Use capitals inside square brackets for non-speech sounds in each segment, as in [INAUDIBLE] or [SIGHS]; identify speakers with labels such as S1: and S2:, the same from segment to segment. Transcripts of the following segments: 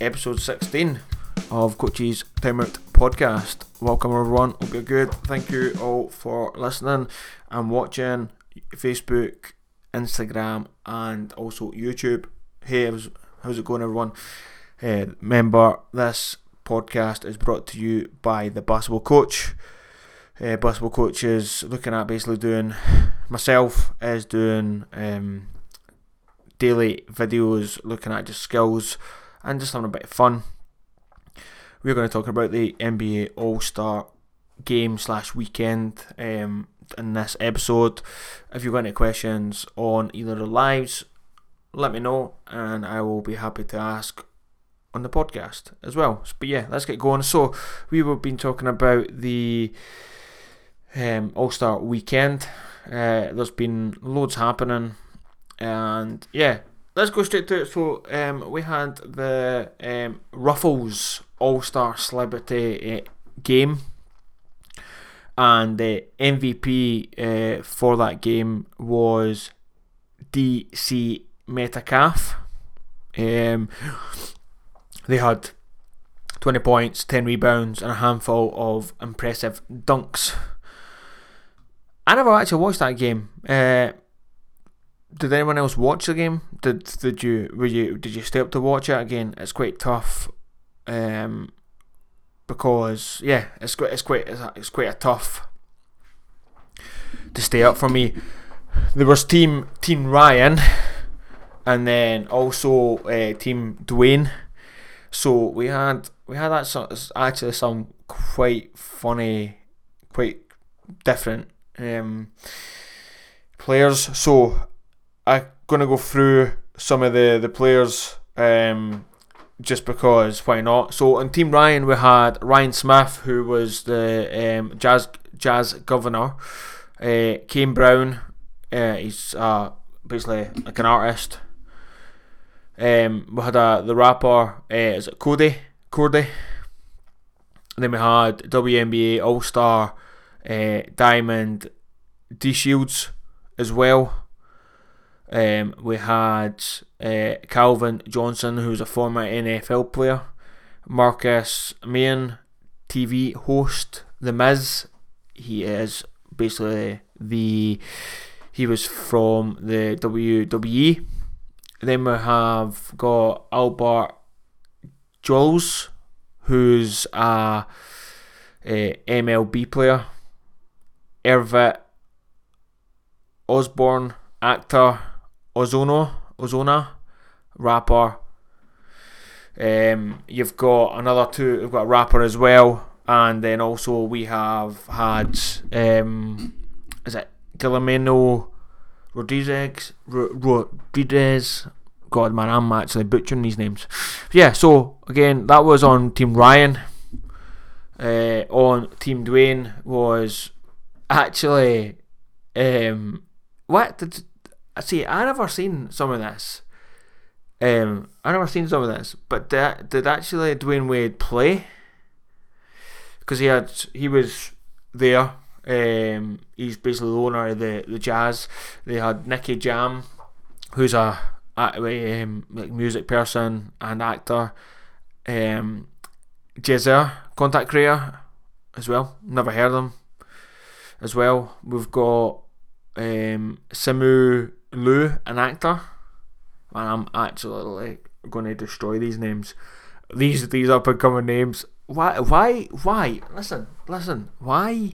S1: episode 16 of Coach's Timeout podcast. Welcome, everyone. Hope you're good. Thank you all for listening and watching Facebook, Instagram, and also YouTube. Hey, how's, how's it going, everyone? Uh, remember, this podcast is brought to you by the Basketball Coach. Uh, basketball Coach is looking at basically doing, myself is doing um, daily videos looking at just skills and just having a bit of fun. We're going to talk about the NBA All Star game slash weekend um, in this episode. If you've got any questions on either of the lives, let me know and I will be happy to ask on the podcast as well. But yeah, let's get going. So we have been talking about the um, All Star weekend. Uh, there's been loads happening, and yeah, let's go straight to it. So um, we had the um, Ruffles All Star Celebrity uh, game, and the MVP uh, for that game was DK Metcalf. Um, they had 20 points, 10 rebounds, and a handful of impressive dunks. I never actually watched that game. Uh, did anyone else watch the game? Did did you were you did you stay up to watch it again? It's quite tough, um, because yeah, it's quite it's quite it's quite a tough to stay up for me. There was team team Ryan, and then also uh, team Dwyane. So we had we had that actually some quite funny, quite different um, players. So I'm gonna go through some of the the players um, just because why not? So on Team Ryan we had Ryan Smith who was the um, Jazz Jazz governor. Uh, Kane Brown, uh, he's uh, basically like an artist. Um, we had uh, the rapper, uh, is it Cody? Cody. Then we had WNBA All Star uh, Diamond DeShields as well. Um, we had uh, Calvin Johnson, who's a former NFL player. Marcus Mayen, TV host. The Miz, he is basically the he was from the WWE. Then we have got Albert Jules, who's a, a MLB player. Ervit Osborne, actor. Ozono, Ozona, rapper. Um, you've got another two. We've got a rapper as well, and then also we have had um, is it Guillermo Rodriguez? Rodriguez. God, man, I'm actually butchering these names. Yeah, so again, that was on Team Ryan. Uh, on Team Dwyane was actually um, what did see, I never seen some of this. Um, I never seen some of this, but did, did actually Dwyane Wade play? Because he had he was there. Um, he's basically the owner of the the Jazz. They had Nicky Jam, who's a, a um, like music person and actor. Um, contact creator, as well. Never heard of him. As well, we've got um, Simu Liu, an actor. and I'm actually going to destroy these names. These these up and coming names. Why why why? Listen listen. Why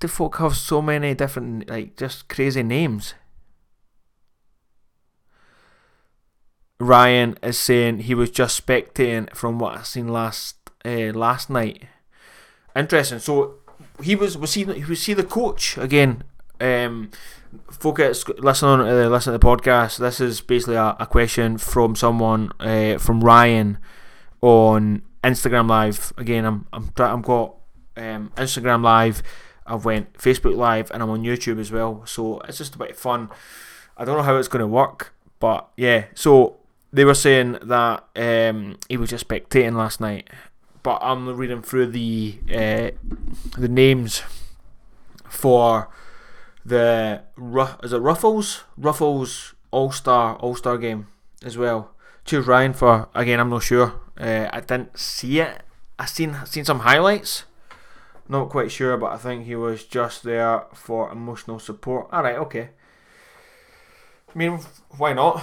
S1: do folk have so many different like just crazy names? Ryan is saying he was just spectating from what I seen last uh, last night. Interesting. So he was was he was he the coach again? Um, listen on uh, to the podcast. This is basically a, a question from someone uh, from Ryan on Instagram Live. Again, I'm I'm I'm got um, Instagram Live. I've went Facebook Live and I'm on YouTube as well. So it's just a bit of fun. I don't know how it's going to work, but yeah. So they were saying that um, he was just spectating last night, but I'm reading through the uh, the names for the is it Ruffles Ruffles All Star All Star game as well. choose Ryan for again. I'm not sure. Uh, I didn't see it. I seen seen some highlights. Not quite sure, but I think he was just there for emotional support. All right, okay. I mean, why not?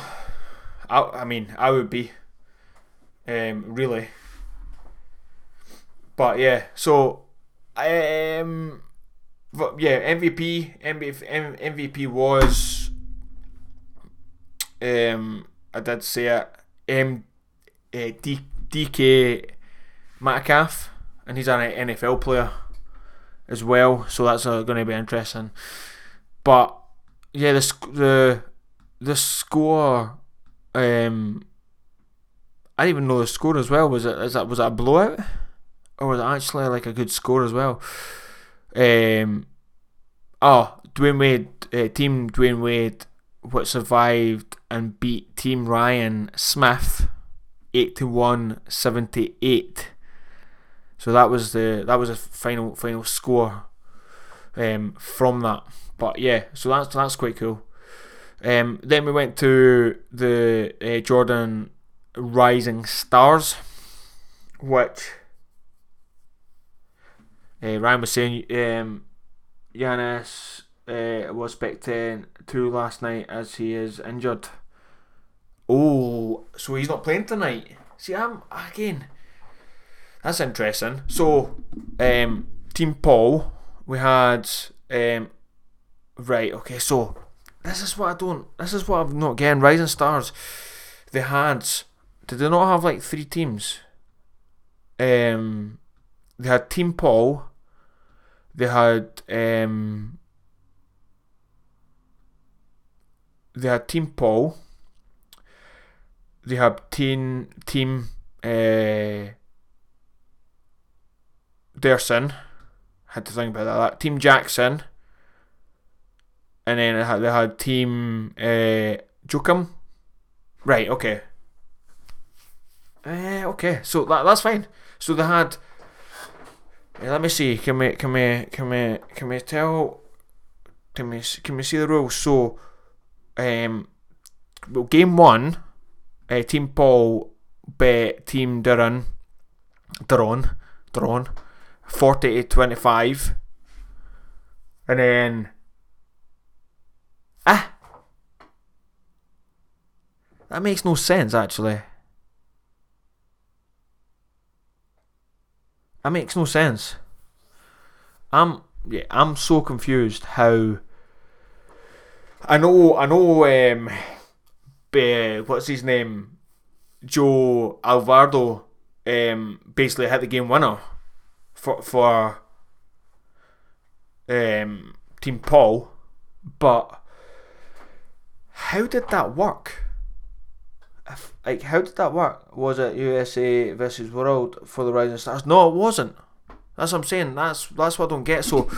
S1: I, I mean, I would be. Um, really. But yeah, so I um, but yeah, MVP, MVP, MVP was. Um, I did say it. Um, uh, D, DK Metcalf, and he's an NFL player as well, so that's uh, going to be interesting. But yeah, the the the score. Um, I didn't even know the score as well. Was it is that was that a blowout, or was it actually like a good score as well? Um, oh, Dwyane Wade, uh, Team Dwyane Wade, what survived and beat Team Ryan Smith, eight to one, seventy eight. So that was the that was a final final score um, from that. But yeah, so that's that's quite cool. Um, then we went to the uh, Jordan Rising Stars, which uh, Ryan was saying um, Giannis uh, was two last night as he is injured. Oh, so he's not playing tonight. See, I'm again. That's interesting. So, um, Team Paul, we had um, right. Okay, so this is what I don't. This is what I'm not getting. Rising Stars, they had. Did they not have like three teams? Um, they had Team Paul. They had um. They had Team Paul. They had Team Team. Uh, Derson. Had to think about that. Team Jackson. And then they had, they had Team uh, Joakim. Right, okay. Uh, okay, so that, that's fine. So they had. Let me see. Can we can we can we can we tell? Can we can we see the rules? So, um, well, game one, uh, Team Paul bet Team Duran, Duran, Duran, 40 to 25. And then. Ah! That makes no sense, actually. That makes no sense. I'm yeah, I'm so confused how. I know, I know. Um, be, what's his name? Joe Alvarado. Um, basically hit the game winner for for um, Team Paul, but how did that work? Like, how did that work? Was it USA versus World for the Rising Stars? No, it wasn't. That's what I'm saying. That's that's what I don't get. So,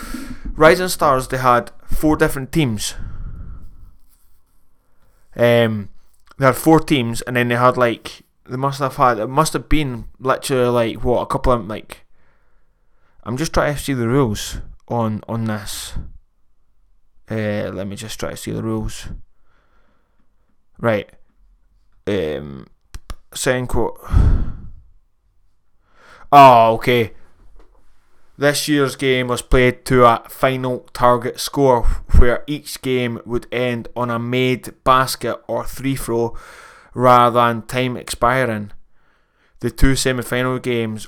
S1: Rising Stars they had four different teams. Um, they had four teams, and then they had like they must have had it must have been literally like what a couple of like I'm just trying to see the rules on on this. Uh, let me just try to see the rules. Right. Um, saying quote. Oh, okay. This year's game was played to a final target score where each game would end on a made basket or free throw rather than time expiring. The two semi final games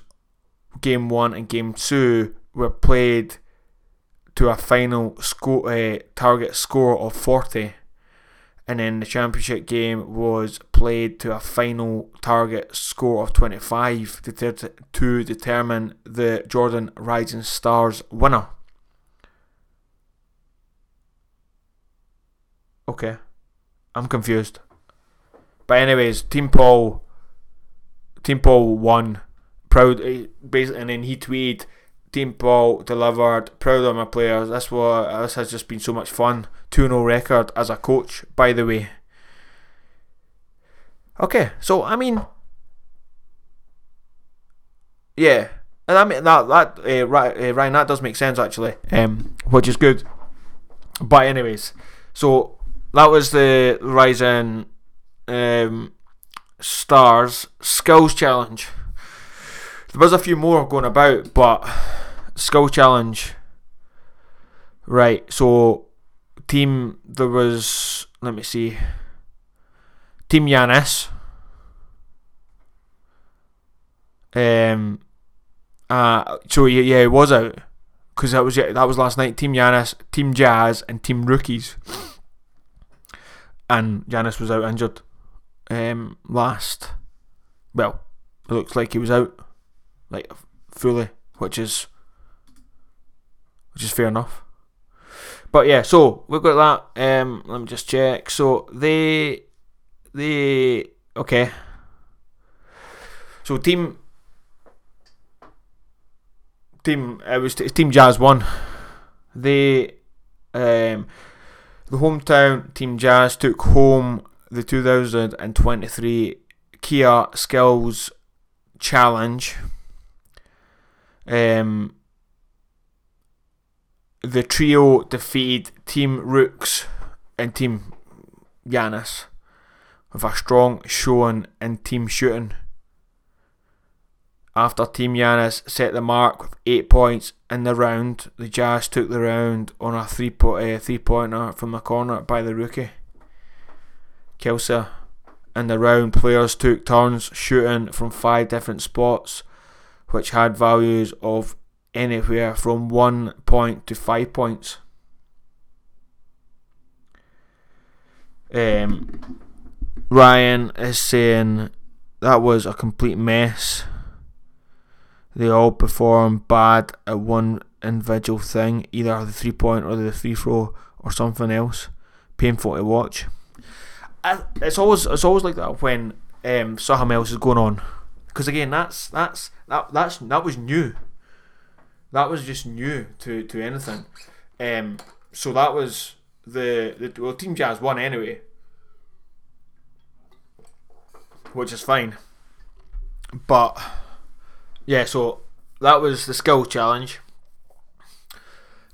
S1: game one and game two were played to a final score uh, target score of 40 and then the championship game was played to a final target score of 25 to, to determine the Jordan Rising Stars winner. Okay, I'm confused. But anyways, Team Paul, Team Paul won proud, eh, basically, and then he tweeted, Team Paul delivered, proud of my players. This was this has just been so much fun. 2 0 record as a coach, by the way. Okay, so I mean, yeah, and I mean that that uh, Ryan that does make sense actually, um, which is good. But anyways, so that was the Rising um, Stars Skills Challenge. There was a few more going about, but Skill Challenge. Right, so team there was let me see. Team Giannis. Um uh so yeah, yeah it was out because that was that was last night. Team Giannis, Team Jazz, and Team Rookies. And Giannis was out injured um, last. Well, it looks like he was out like fully, which is which is fair enough. But yeah, so we've got that. Um, let me just check. So they they okay. So team team it was team Jazz won. They um the hometown team Jazz took home the 2023 Kia Skills Challenge. Um, the trio defeated Team Rooks and Team Giannis with a strong showing in team shooting. After Team Giannis set the mark with eight points in the round, the Jazz took the round on a three, po- uh, three pointer from the corner by the rookie. Kelsey. In the round, players took turns shooting from five different spots, which had values of anywhere from one point to five points. Um, Ryan is saying that was a complete mess. They all performed bad at one individual thing, either the three point or the free throw or something else. Painful to watch. I, it's always it's always like that when um, something else is going on, because again that's that's that that's that was new. That was just new to to anything. Um, so that was the the well Team Jazz won anyway, which is fine. But yeah, so that was the skill challenge.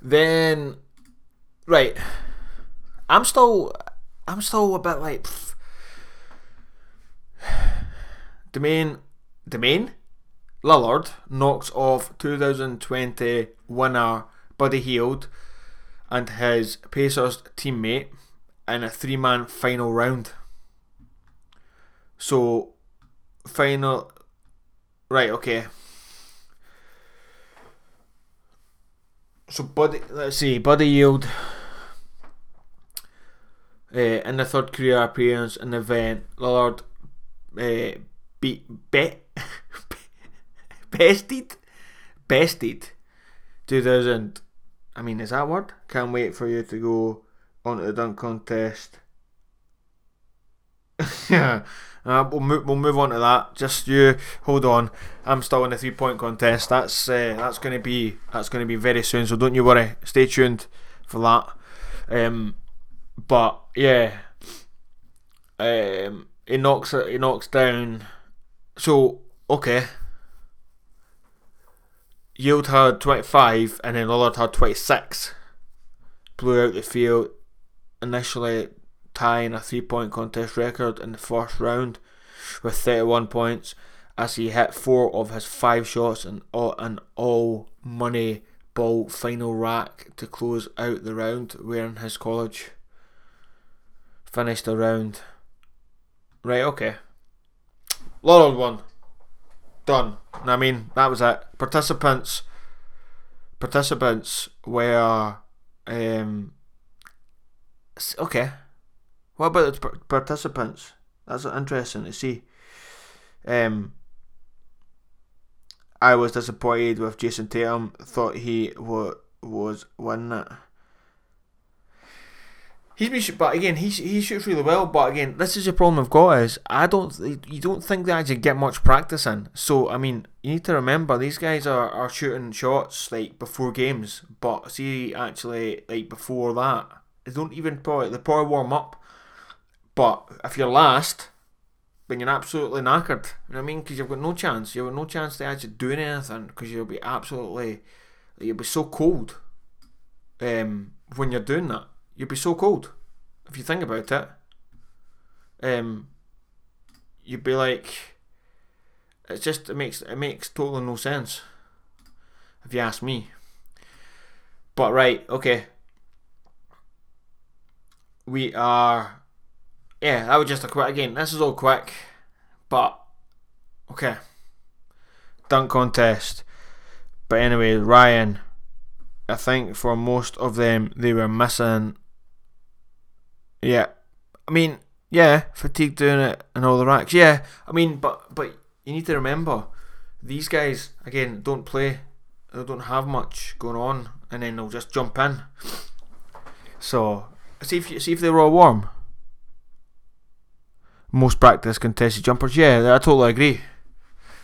S1: Then, right, I'm still, I'm still a bit like, pff. [SIGHS] Damian, Damian, Lillard knocks off 2020 winner Buddy Hield and his Pacers teammate in a three-man final round. So, final, right? Okay. so Buddy, let's see, Buddy Hield uh, in the third career appearance in the event, Lillard uh, beat bet [LAUGHS] bested bested 2000. I mean, is that word? Can't wait for you to go on to the dunk contest. yeah. [LAUGHS] Uh, we'll move. We'll move on to that. Just you hold on. I'm still in the three point contest. That's uh, that's going to be that's going to be very soon. So don't you worry. Stay tuned for that. Um, but yeah, um, he knocks he knocks down. So okay. Hield had 25 and then Lillard had 26. Blew out the field. Initially, tying a three point contest record in the first round with 31 points as he hit four of his five shots and all, an all money ball final rack to close out the round wearing his college. Finished the round. Right, okay. Lillard won. Done. I mean, that was it. Participants participants were um okay what about the participants? That's interesting to see. Um, I was disappointed with Jayson Tatum. Thought he wa- was winning it. He's been, but again, he he shoots really well. But again, this is the problem I've got is I don't you don't think they actually get much practice in. So I mean, you need to remember these guys are, are shooting shots like before games, but see actually like before that they don't even probably they probably warm up but if you're last, then you're absolutely knackered. You know what I mean? Because you've got no chance. You've got no chance to actually doing anything because you'll be absolutely, you'll be so cold. Um, when you're doing that, you'll be so cold. If you think about it, um, you'd be like, it's just it makes it makes totally no sense. If you ask me. But right, okay. We are. Yeah, that was just a quick. Again, this is all quick, but okay. Dunk contest. But anyway, Ryan, I think for most of them they were missing. Yeah, I mean, yeah, fatigue doing it and all the racks. Yeah, I mean, but but you need to remember, these guys again don't play. They don't have much going on, and then they'll just jump in. So see if you, see if they were all warm. Most practice contested jumpers. Yeah, I totally agree.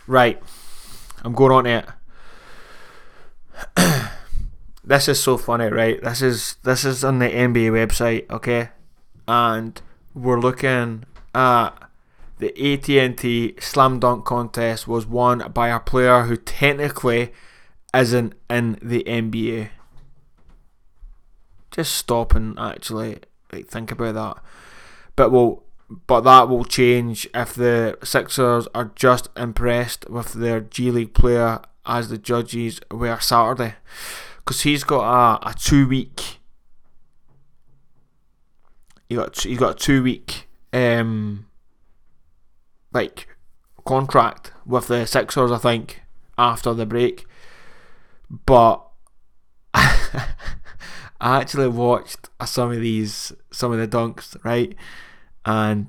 S1: Right, I'm going on it [COUGHS] this is so funny, right? This is this is on the NBA website, okay, and we're looking at the AT&T Slam Dunk contest was won by a player who technically isn't in the NBA. Just stop and actually like, think about that. But will but that will change if the Sixers are just impressed with their G League player as the judges were Saturday, because he's got a, a two week. He got he got a two week um like contract with the Sixers, I think, after the break. But [LAUGHS] I actually watched some of these, some of the dunks, right? And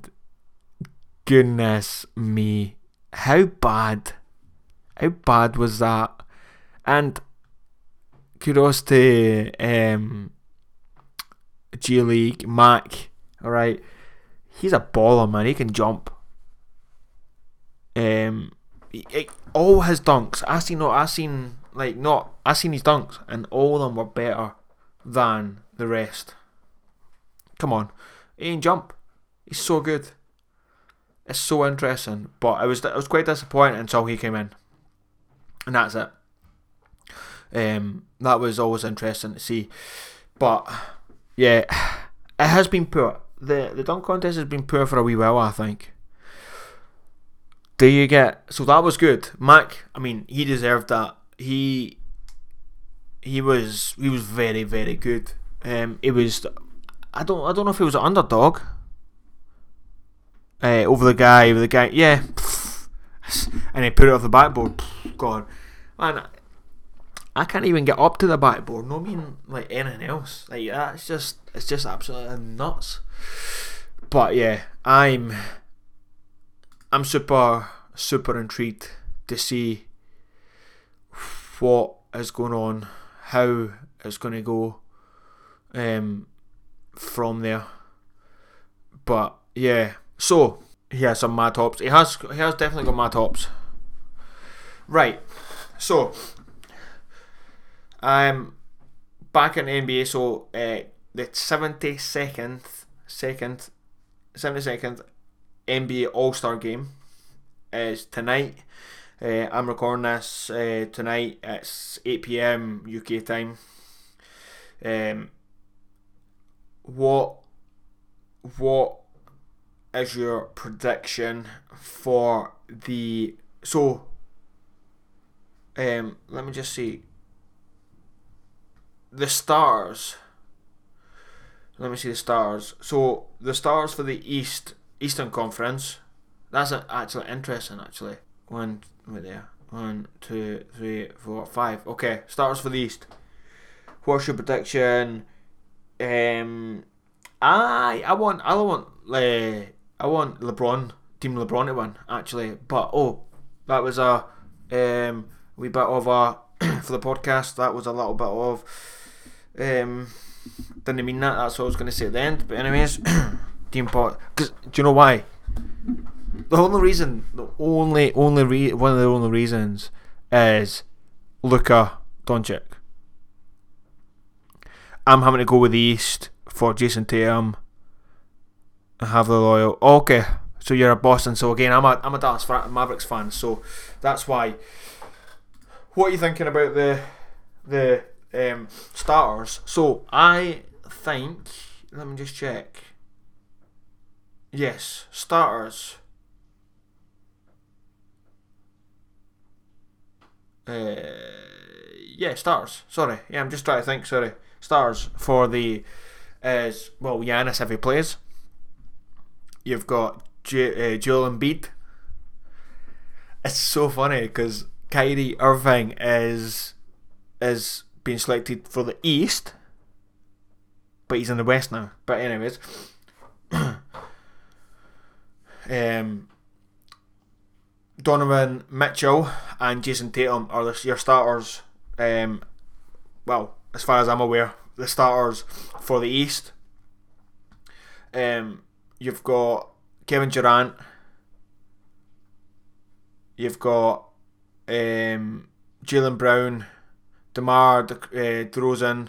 S1: goodness me, how bad how bad was that? And kudos to um, G League Mac. All right, he's a baller, man. He can jump. Um, he, he, all his dunks. I seen no. I seen like not. I seen his dunks, and all of them were better than the rest. Come on, he can jump. He's so good. It's so interesting, but I was I was quite disappointed until he came in and that's it. Um, that was always interesting to see, but yeah, [SIGHS] it has been poor. The The dunk contest has been poor for a wee while, I think. Do you get so that was good, Mac? I mean, he deserved that. He he was he was very very good. Um, it was I don't I don't know if he was an underdog. Uh, over the guy, over the guy, yeah, [LAUGHS] and he put it off the backboard. God, man, I can't even get up to the backboard. No I mean like anything else. Like that's just it's just absolutely nuts. But yeah, I'm I'm super super intrigued to see what is going on, how it's going to go um, from there. But yeah, so he has some mad tops. He has he has definitely got mad tops. Right. So I'm back in the NBA. So uh, the seventy second second seventy second NBA All Star game is tonight. Uh, I'm recording this uh, tonight. It's eight pm UK time. Um, what what is your prediction for the so um let me just see the stars let me see the stars. So the stars for the east eastern conference. That's actually interesting actually. One right there. One two three four five. Okay stars for the east. What's your prediction? Um I I want I want uh, I want LeBron, Team LeBron to win actually. But oh, that was a um, wee bit of a [CLEARS THROAT] for the podcast. That was a little bit of um, didn't mean that. That's what I was going to say at the end. But anyways, [CLEARS THROAT] Team Pot. Because do you know why? The only reason, the only only re- one of the only reasons is Luka Doncic. I'm having to go with the East for Jayson Tatum and have the loyal. Okay, so you're a Boston. So again, I'm a I'm a Dallas Mavericks fan. So that's why. What are you thinking about the the um, starters. So I think. Let me just check. Yes, starters. Uh, yeah, stars. Sorry, yeah, I'm just trying to think. Sorry, stars for the as uh, well. Giannis if he plays. You've got J- uh, Joel Embiid. It's so funny because Kyrie Irving is is being selected for the East, but he's in the West now. But anyways, [COUGHS] um, Donovan Mitchell and Jayson Tatum are the, your starters. Um, well, as far as I'm aware, the starters for the East. Um, you've got Kevin Durant. You've got um, Jaylen Brown, DeMar De- uh, DeRozan,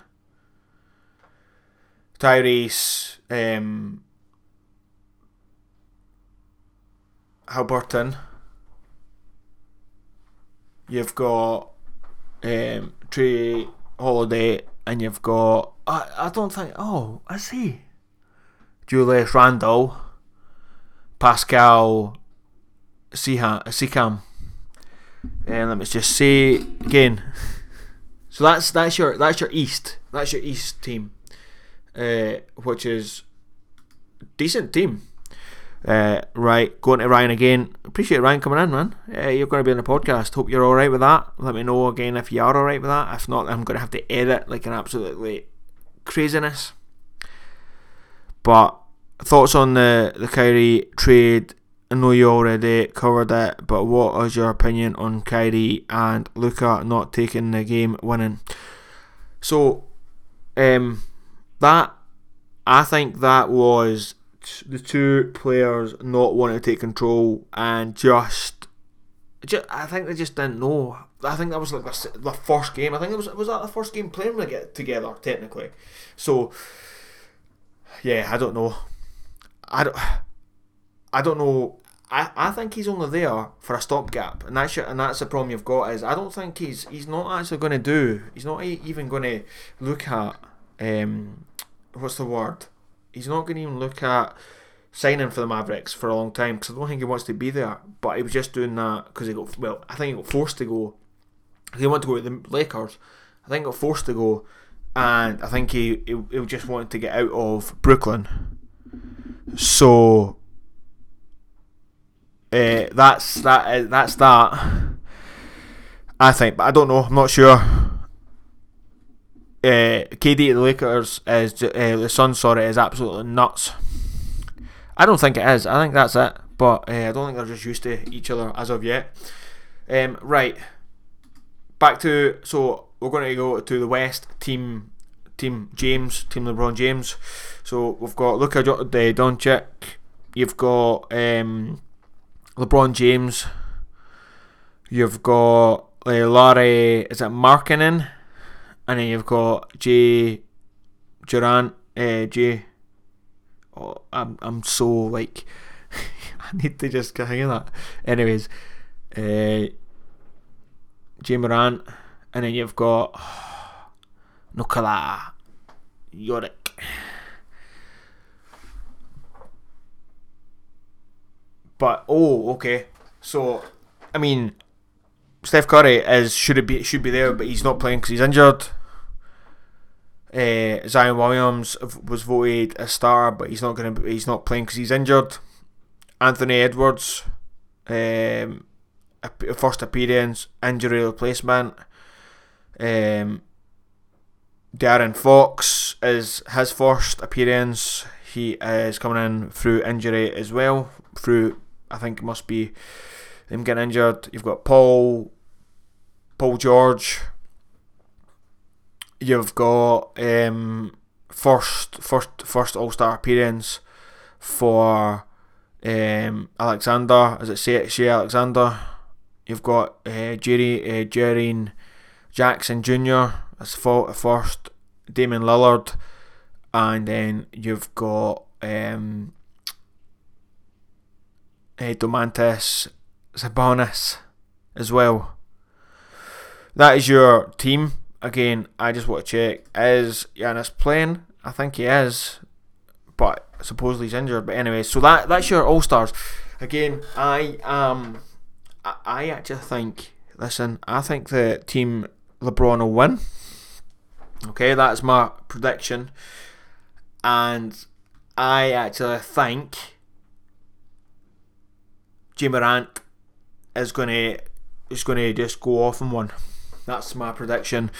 S1: Tyrese, um, Haliburton. You've got um, Trey Holiday, and you've got I, I don't think oh I see Julius Randle, Pascal Siakam, and let me just say again. So that's that's your that's your East that's your East team, uh, which is decent team. Uh, right, going to Ryan again. Appreciate Ryan coming in, man. Uh, you're going to be on the podcast. Hope you're all right with that. Let me know again if you are all right with that. If not, I'm going to have to edit like an absolutely craziness. But thoughts on the the Kyrie trade? I know you already covered it, but what is your opinion on Kyrie and Luka not taking the game winning? So, um, that I think that was the two players not wanting to take control and just, just I think they just didn't know. I think that was like the, the first game. I think it was was that the first game playing to get together technically. So yeah, I don't know. I don't. I don't know. I, I think he's only there for a stopgap, and that's your, and that's the problem you've got is I don't think he's he's not actually going to do. He's not even going to look at um, what's the word? he's not going to even look at signing for the Mavericks for a long time because I don't think he wants to be there. But he was just doing that because he got well. I think he got forced to go. He wanted to go to the Lakers. I think he got forced to go, and I think he he, he just wanted to get out of Brooklyn. So uh, that's that. Uh, that's that. I think, but I don't know. I'm not sure uh, KD at the Lakers is uh, the Suns. Sorry, is absolutely nuts. I don't think it is. I think that's it. But uh, I don't think they're just used to each other as of yet. Um, right, back to so we're going to go to the West team. Team James, Team LeBron James. So we've got Luka Doncic. You've got um, LeBron James. You've got uh, Larry. Is it Markkanen? and then you've got Jay Durant, uh, Jay. Oh, I'm I'm so like [LAUGHS] I need to just get hang of that. Anyways, uh, Ja Morant, and then you've got oh, [SIGHS] Nikola Jokic. But oh, okay. So, I mean, Steph Curry is should it be should be there, but he's not playing because he's injured. Uh, Zion Williams was voted a star, but he's not going to. He's not playing because he's injured. Anthony Edwards, um, first appearance, injury replacement. Um, De'Aaron Fox is his first appearance. He is coming in through injury as well. Through I think it must be him getting injured. You've got Paul, Paul George. You've got um, first first first All Star appearance for um, Alexander. Is it Shai Alexander? You've got uh, Jerry uh, Jaren Jackson Jr. as first. Damian Lillard, and then you've got um, uh, Domantas Sabonis as well. That is your team. Again, I just want to check. Is Giannis playing? I think he is. But supposedly he's injured. But anyway, so that that's your all stars. Again, I um I, I actually think listen, I think the team LeBron will win. Okay, that's my prediction. And I actually think Ja Morant is gonna is gonna just go off and one. That's my prediction.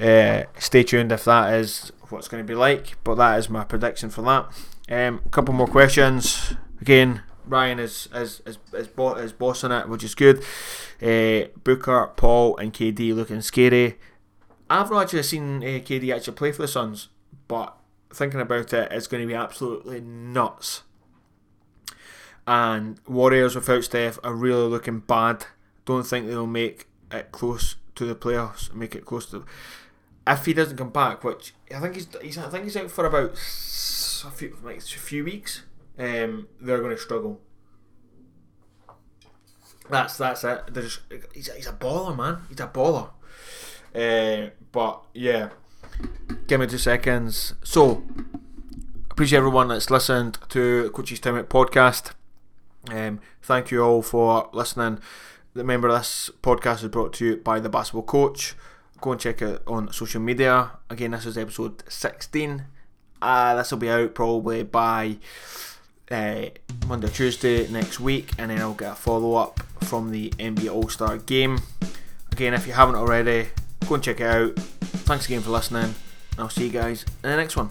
S1: Uh, stay tuned if that is what's going to be like, but that is my prediction for that. Um, a couple more questions. Again, Ryan is is is is, bo- is bossing it, which is good. Uh, Booker, Paul, and KD looking scary. I've not actually seen uh, KD actually play for the Suns, but thinking about it, it's going to be absolutely nuts. And Warriors without Steph are really looking bad. Don't think they'll make it close to the playoffs. Make it close to. If he doesn't come back, which I think he's, he's I think he's out for about a few like a few weeks. Um, they're going to struggle. That's that's it. He's, a, he's a baller, man. He's a baller. Uh, but yeah, give me two seconds. So, appreciate everyone that's listened to Coach's Time Out podcast. Um, thank you all for listening. Remember, this podcast is brought to you by the Basketball Coach. Go and check it on social media. Again, this is episode 16. Uh, this will be out probably by uh, Monday, Tuesday next week, and then I'll get a follow up from the NBA All Star game. Again, if you haven't already, go and check it out. Thanks again for listening, and I'll see you guys in the next one.